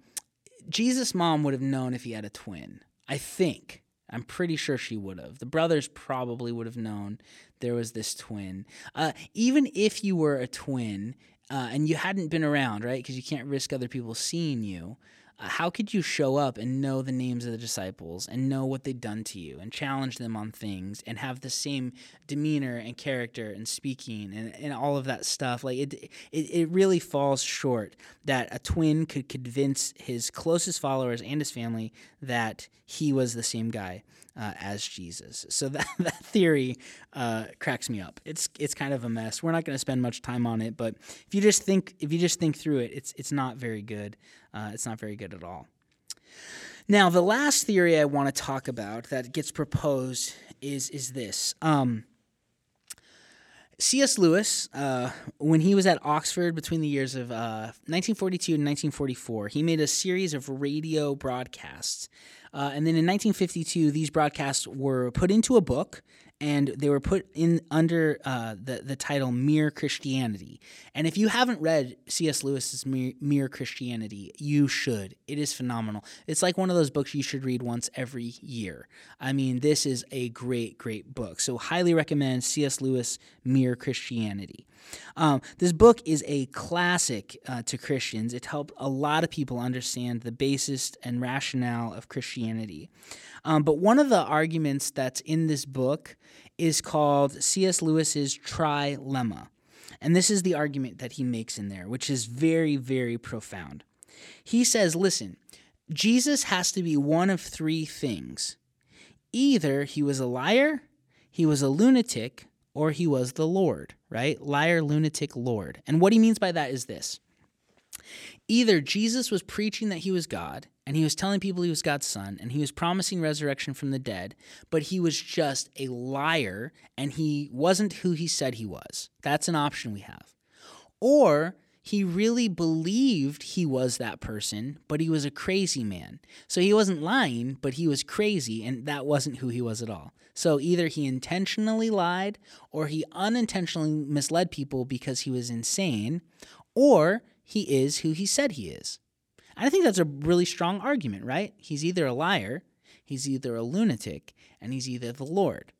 Jesus' mom would have known if he had a twin. I think. I'm pretty sure she would have. The brothers probably would have known there was this twin. Uh, even if you were a twin uh, and you hadn't been around, right? Because you can't risk other people seeing you. How could you show up and know the names of the disciples and know what they'd done to you and challenge them on things and have the same demeanor and character and speaking and, and all of that stuff? Like it, it, it really falls short that a twin could convince his closest followers and his family that he was the same guy uh, as Jesus. So that, that theory uh, cracks me up. It's it's kind of a mess. We're not going to spend much time on it, but if you just think if you just think through it, it's it's not very good. Uh, it's not very good at all. Now, the last theory I want to talk about that gets proposed is is this. Um, C.S. Lewis, uh, when he was at Oxford between the years of uh, 1942 and 1944, he made a series of radio broadcasts. Uh, and then in 1952, these broadcasts were put into a book and they were put in under uh, the the title Mere Christianity. And if you haven't read C.S. Lewis's Mere, Mere, Christianity, you should. It is phenomenal. It's like one of those books you should read once every year. I mean, this is a great, great book. So highly recommend C.S. Lewis Mere Christianity. Um, this book is a classic uh, to Christians. It helped a lot of people understand the basis and rationale of Christianity. Um, but one of the arguments that's in this book is called C.S. Lewis's trilemma. And this is the argument that he makes in there, which is very, very profound. He says, listen, Jesus has to be one of three things. Either he was a liar, he was a lunatic, or he was the Lord, right? Liar, lunatic, Lord. And what he means by that is this either Jesus was preaching that he was God, and he was telling people he was God's son, and he was promising resurrection from the dead, but he was just a liar, and he wasn't who he said he was. That's an option we have. Or he really believed he was that person, but he was a crazy man. So he wasn't lying, but he was crazy, and that wasn't who he was at all. So either he intentionally lied, or he unintentionally misled people because he was insane, or he is who he said he is. And I think that's a really strong argument, right? He's either a liar, he's either a lunatic, and he's either the Lord.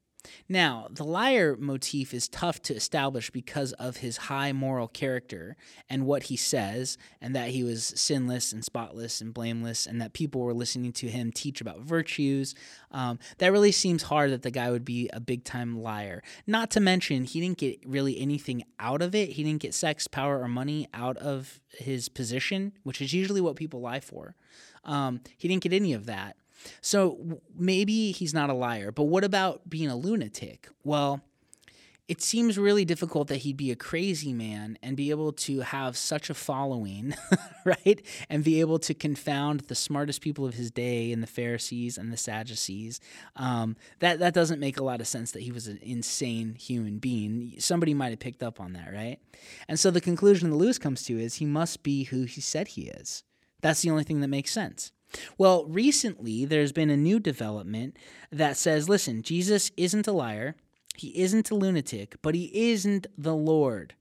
Now, the liar motif is tough to establish because of his high moral character and what he says, and that he was sinless and spotless and blameless, and that people were listening to him teach about virtues. Um, that really seems hard that the guy would be a big time liar. Not to mention, he didn't get really anything out of it. He didn't get sex, power, or money out of his position, which is usually what people lie for. Um, he didn't get any of that. So maybe he's not a liar, but what about being a lunatic? Well, it seems really difficult that he'd be a crazy man and be able to have such a following, right? And be able to confound the smartest people of his day and the Pharisees and the Sadducees. Um, that that doesn't make a lot of sense that he was an insane human being. Somebody might have picked up on that, right? And so the conclusion that Lewis comes to is he must be who he said he is. That's the only thing that makes sense. Well, recently there's been a new development that says listen, Jesus isn't a liar, he isn't a lunatic, but he isn't the Lord.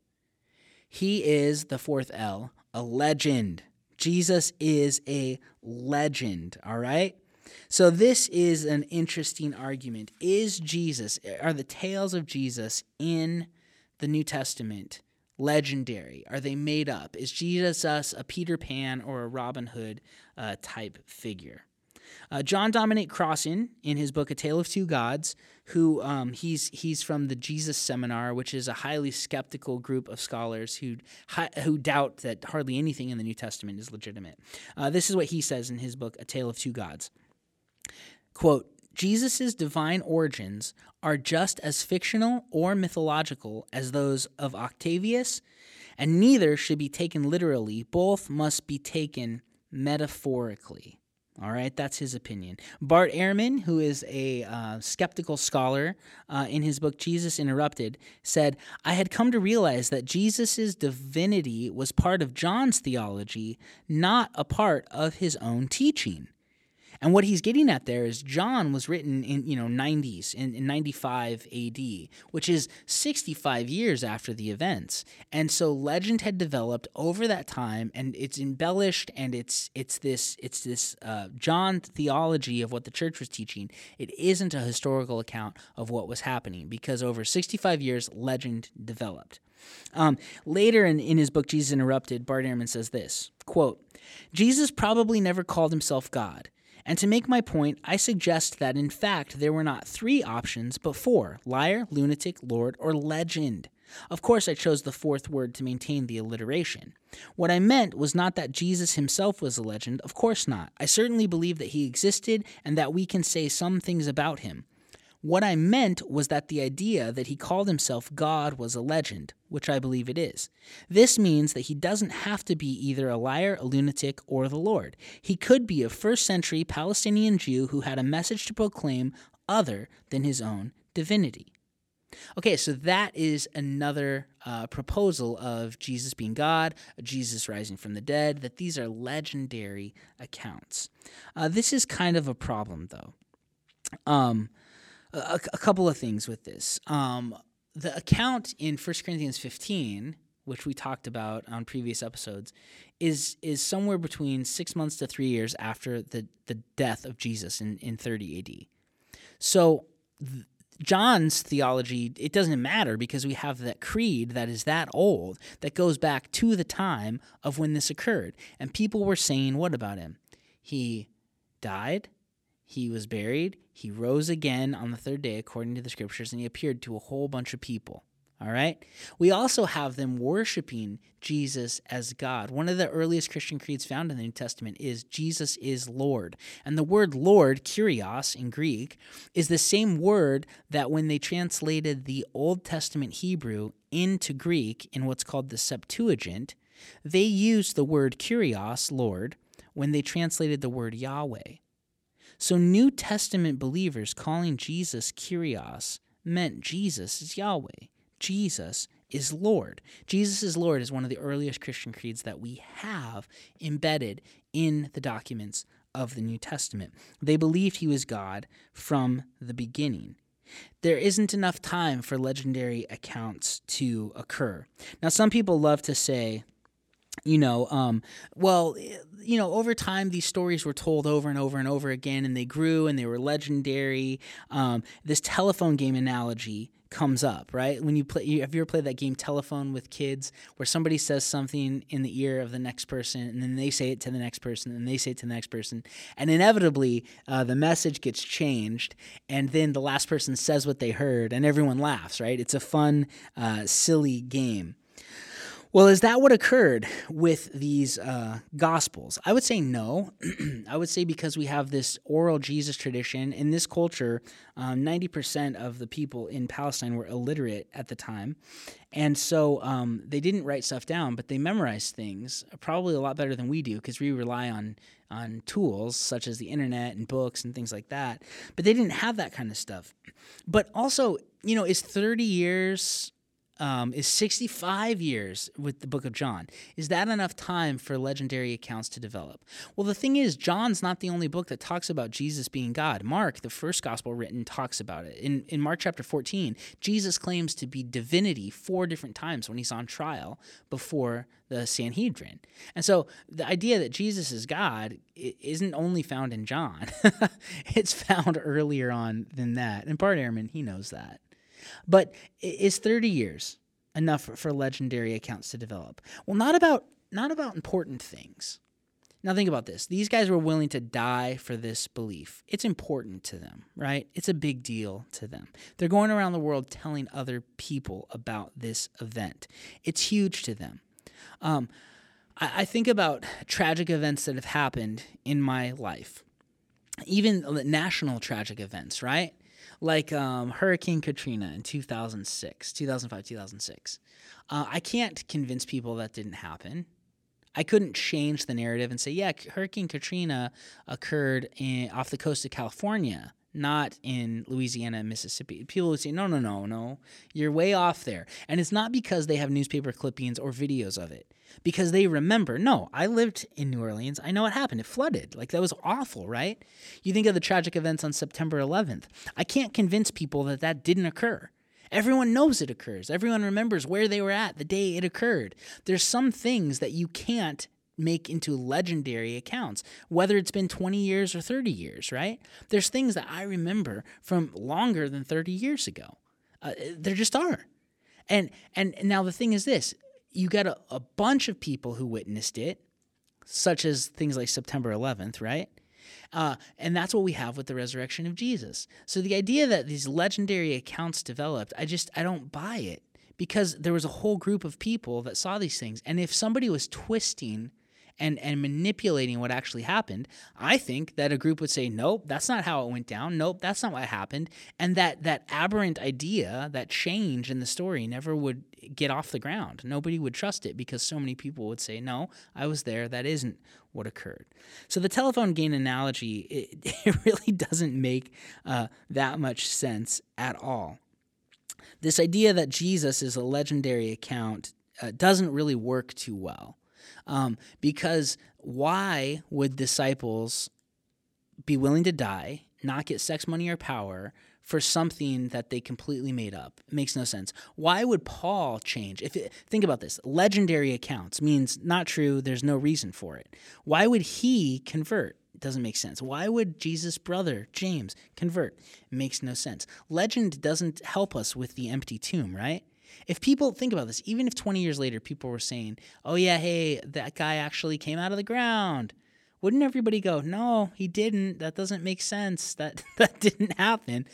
He is the fourth L, a legend. Jesus is a legend, all right? So this is an interesting argument. Is Jesus are the tales of Jesus in the New Testament legendary? Are they made up? Is Jesus a Peter Pan or a Robin Hood uh, type figure? Uh, John Dominic Crossan, in his book A Tale of Two Gods, who um, he's he's from the Jesus Seminar, which is a highly skeptical group of scholars who who doubt that hardly anything in the New Testament is legitimate. Uh, this is what he says in his book A Tale of Two Gods. Quote, Jesus' divine origins are just as fictional or mythological as those of Octavius, and neither should be taken literally. Both must be taken metaphorically. All right, that's his opinion. Bart Ehrman, who is a uh, skeptical scholar, uh, in his book Jesus Interrupted, said, I had come to realize that Jesus' divinity was part of John's theology, not a part of his own teaching. And what he's getting at there is John was written in you know 90s in, in 95 AD, which is 65 years after the events. And so legend had developed over that time, and it's embellished, and it's it's this it's this uh, John theology of what the church was teaching. It isn't a historical account of what was happening because over 65 years, legend developed. Um, later in, in his book, Jesus Interrupted, Bart Ehrman says this quote, Jesus probably never called himself God. And to make my point, I suggest that in fact there were not three options, but four liar, lunatic, lord, or legend. Of course, I chose the fourth word to maintain the alliteration. What I meant was not that Jesus himself was a legend, of course not. I certainly believe that he existed and that we can say some things about him. What I meant was that the idea that he called himself God was a legend, which I believe it is. This means that he doesn't have to be either a liar, a lunatic, or the Lord. He could be a first century Palestinian Jew who had a message to proclaim other than his own divinity. Okay, so that is another uh, proposal of Jesus being God, Jesus rising from the dead, that these are legendary accounts. Uh, this is kind of a problem, though. Um, a, a couple of things with this. Um, the account in 1 Corinthians 15, which we talked about on previous episodes, is is somewhere between six months to three years after the, the death of Jesus in, in 30 AD. So th- John's theology, it doesn't matter because we have that creed that is that old that goes back to the time of when this occurred. And people were saying, what about him? He died, he was buried. He rose again on the third day, according to the scriptures, and he appeared to a whole bunch of people. All right? We also have them worshiping Jesus as God. One of the earliest Christian creeds found in the New Testament is Jesus is Lord. And the word Lord, kurios in Greek, is the same word that when they translated the Old Testament Hebrew into Greek in what's called the Septuagint, they used the word kurios, Lord, when they translated the word Yahweh. So, New Testament believers calling Jesus Kyrios meant Jesus is Yahweh. Jesus is Lord. Jesus is Lord is one of the earliest Christian creeds that we have embedded in the documents of the New Testament. They believed he was God from the beginning. There isn't enough time for legendary accounts to occur. Now, some people love to say, you know, um, well, you know, over time, these stories were told over and over and over again, and they grew and they were legendary. Um, this telephone game analogy comes up, right? When you play, have you ever played that game Telephone with kids, where somebody says something in the ear of the next person, and then they say it to the next person, and they say it to the next person, and inevitably uh, the message gets changed, and then the last person says what they heard, and everyone laughs, right? It's a fun, uh, silly game. Well, is that what occurred with these uh, gospels? I would say no. I would say because we have this oral Jesus tradition in this culture, um, 90% of the people in Palestine were illiterate at the time. And so um, they didn't write stuff down, but they memorized things probably a lot better than we do because we rely on on tools such as the internet and books and things like that. But they didn't have that kind of stuff. But also, you know, is 30 years um, is 65 years with the book of John. Is that enough time for legendary accounts to develop? Well, the thing is, John's not the only book that talks about Jesus being God. Mark, the first gospel written, talks about it. In, in Mark chapter 14, Jesus claims to be divinity four different times when he's on trial before the Sanhedrin. And so the idea that Jesus is God isn't only found in John, it's found earlier on than that. And Bart Ehrman, he knows that. But is 30 years enough for legendary accounts to develop? Well, not about not about important things. Now think about this. These guys were willing to die for this belief. It's important to them, right? It's a big deal to them. They're going around the world telling other people about this event. It's huge to them. Um, I, I think about tragic events that have happened in my life, even national tragic events, right? Like um, Hurricane Katrina in 2006, 2005, 2006. Uh, I can't convince people that didn't happen. I couldn't change the narrative and say, yeah, Hurricane Katrina occurred in, off the coast of California, not in Louisiana and Mississippi. People would say, no, no, no, no, you're way off there. And it's not because they have newspaper clippings or videos of it because they remember, no, I lived in New Orleans. I know what happened. It flooded. Like that was awful, right? You think of the tragic events on September 11th. I can't convince people that that didn't occur. Everyone knows it occurs. Everyone remembers where they were at the day it occurred. There's some things that you can't make into legendary accounts, whether it's been 20 years or 30 years, right? There's things that I remember from longer than 30 years ago. Uh, there just are. And and now the thing is this, you got a, a bunch of people who witnessed it, such as things like September 11th, right? Uh, and that's what we have with the resurrection of Jesus. So the idea that these legendary accounts developed, I just I don't buy it because there was a whole group of people that saw these things, and if somebody was twisting and and manipulating what actually happened, I think that a group would say, "Nope, that's not how it went down. Nope, that's not what happened." And that that aberrant idea, that change in the story never would get off the ground. Nobody would trust it because so many people would say, "No, I was there. That isn't what occurred." So the telephone game analogy it, it really doesn't make uh, that much sense at all. This idea that Jesus is a legendary account uh, doesn't really work too well. Um, because why would disciples be willing to die, not get sex, money, or power for something that they completely made up? It makes no sense. Why would Paul change? If it, think about this, legendary accounts means not true. There's no reason for it. Why would he convert? Doesn't make sense. Why would Jesus' brother James convert? Makes no sense. Legend doesn't help us with the empty tomb, right? If people think about this, even if 20 years later people were saying, oh, yeah, hey, that guy actually came out of the ground, wouldn't everybody go, no, he didn't. That doesn't make sense. That, that didn't happen.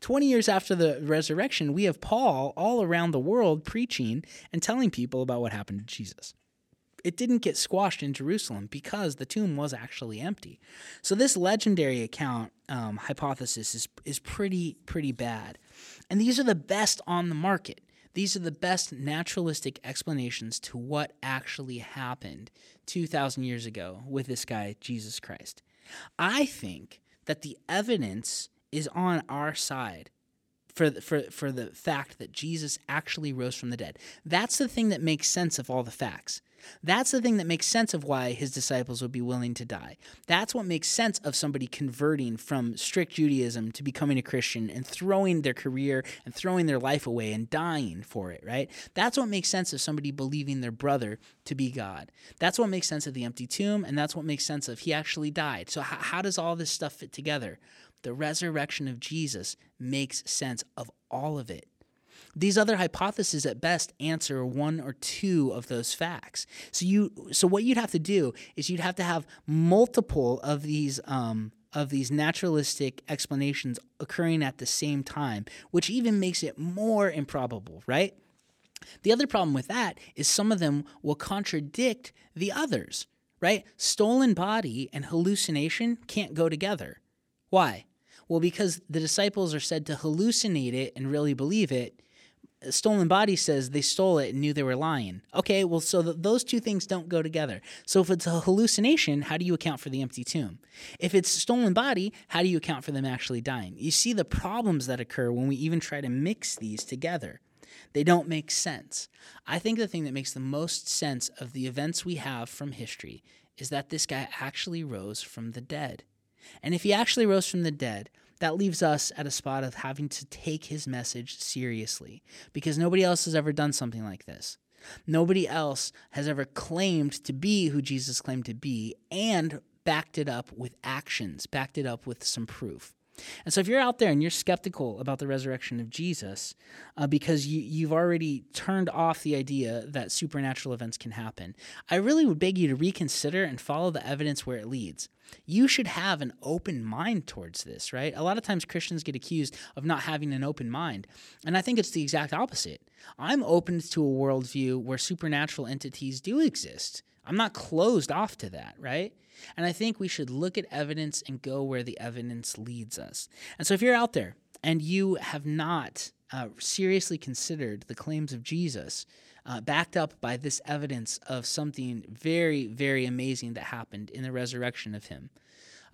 20 years after the resurrection, we have Paul all around the world preaching and telling people about what happened to Jesus. It didn't get squashed in Jerusalem because the tomb was actually empty. So this legendary account um, hypothesis is is pretty pretty bad, and these are the best on the market. These are the best naturalistic explanations to what actually happened 2,000 years ago with this guy, Jesus Christ. I think that the evidence is on our side for the, for for the fact that Jesus actually rose from the dead. That's the thing that makes sense of all the facts. That's the thing that makes sense of why his disciples would be willing to die. That's what makes sense of somebody converting from strict Judaism to becoming a Christian and throwing their career and throwing their life away and dying for it, right? That's what makes sense of somebody believing their brother to be God. That's what makes sense of the empty tomb, and that's what makes sense of he actually died. So, how, how does all this stuff fit together? The resurrection of Jesus makes sense of all of it. These other hypotheses at best answer one or two of those facts. So you so what you'd have to do is you'd have to have multiple of these um, of these naturalistic explanations occurring at the same time, which even makes it more improbable, right? The other problem with that is some of them will contradict the others, right? Stolen body and hallucination can't go together. Why? Well, because the disciples are said to hallucinate it and really believe it, stolen body says they stole it and knew they were lying. Okay, well, so th- those two things don't go together. So if it's a hallucination, how do you account for the empty tomb? If it's stolen body, how do you account for them actually dying? You see the problems that occur when we even try to mix these together. They don't make sense. I think the thing that makes the most sense of the events we have from history is that this guy actually rose from the dead. And if he actually rose from the dead, that leaves us at a spot of having to take his message seriously because nobody else has ever done something like this. Nobody else has ever claimed to be who Jesus claimed to be and backed it up with actions, backed it up with some proof. And so, if you're out there and you're skeptical about the resurrection of Jesus uh, because you, you've already turned off the idea that supernatural events can happen, I really would beg you to reconsider and follow the evidence where it leads. You should have an open mind towards this, right? A lot of times Christians get accused of not having an open mind. And I think it's the exact opposite. I'm open to a worldview where supernatural entities do exist. I'm not closed off to that, right? And I think we should look at evidence and go where the evidence leads us. And so if you're out there and you have not uh, seriously considered the claims of Jesus, uh, backed up by this evidence of something very, very amazing that happened in the resurrection of him,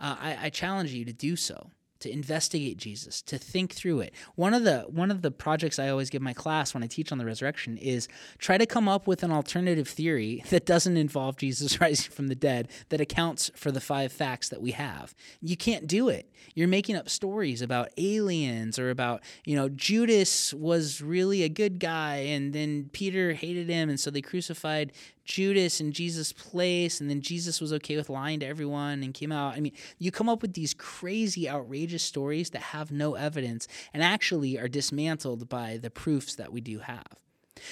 uh, I, I challenge you to do so to investigate Jesus, to think through it. One of the one of the projects I always give my class when I teach on the resurrection is try to come up with an alternative theory that doesn't involve Jesus rising from the dead that accounts for the five facts that we have. You can't do it. You're making up stories about aliens or about, you know, Judas was really a good guy and then Peter hated him and so they crucified Judas in Jesus' place, and then Jesus was okay with lying to everyone and came out. I mean, you come up with these crazy, outrageous stories that have no evidence and actually are dismantled by the proofs that we do have.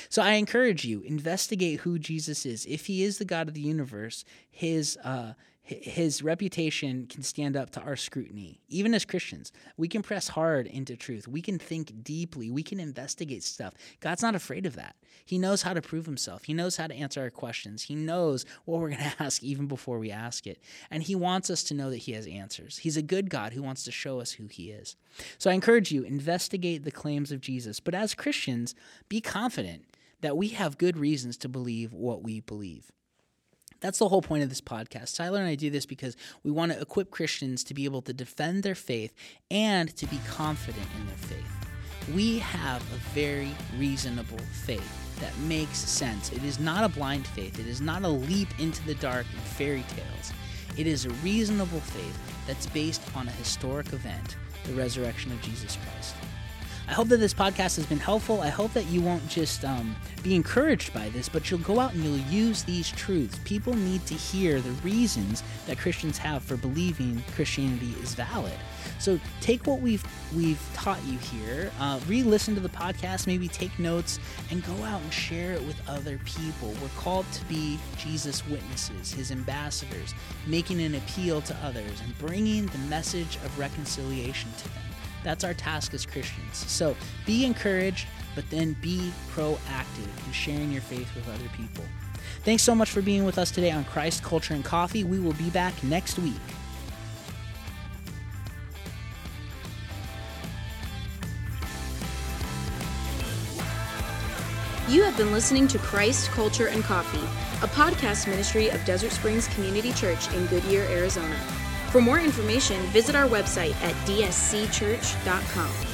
So I encourage you, investigate who Jesus is. If he is the God of the universe, his uh, his reputation can stand up to our scrutiny. Even as Christians, we can press hard into truth. We can think deeply. We can investigate stuff. God's not afraid of that. He knows how to prove himself. He knows how to answer our questions. He knows what we're going to ask even before we ask it. And he wants us to know that he has answers. He's a good God who wants to show us who he is. So I encourage you, investigate the claims of Jesus. But as Christians, be confident that we have good reasons to believe what we believe. That's the whole point of this podcast. Tyler and I do this because we want to equip Christians to be able to defend their faith and to be confident in their faith. We have a very reasonable faith that makes sense. It is not a blind faith, it is not a leap into the dark in fairy tales. It is a reasonable faith that's based on a historic event, the resurrection of Jesus Christ. I hope that this podcast has been helpful. I hope that you won't just um, be encouraged by this, but you'll go out and you'll use these truths. People need to hear the reasons that Christians have for believing Christianity is valid. So take what we've we've taught you here, uh, re-listen to the podcast, maybe take notes, and go out and share it with other people. We're called to be Jesus' witnesses, His ambassadors, making an appeal to others and bringing the message of reconciliation to them. That's our task as Christians. So be encouraged, but then be proactive in sharing your faith with other people. Thanks so much for being with us today on Christ, Culture, and Coffee. We will be back next week. You have been listening to Christ, Culture, and Coffee, a podcast ministry of Desert Springs Community Church in Goodyear, Arizona. For more information, visit our website at dscchurch.com.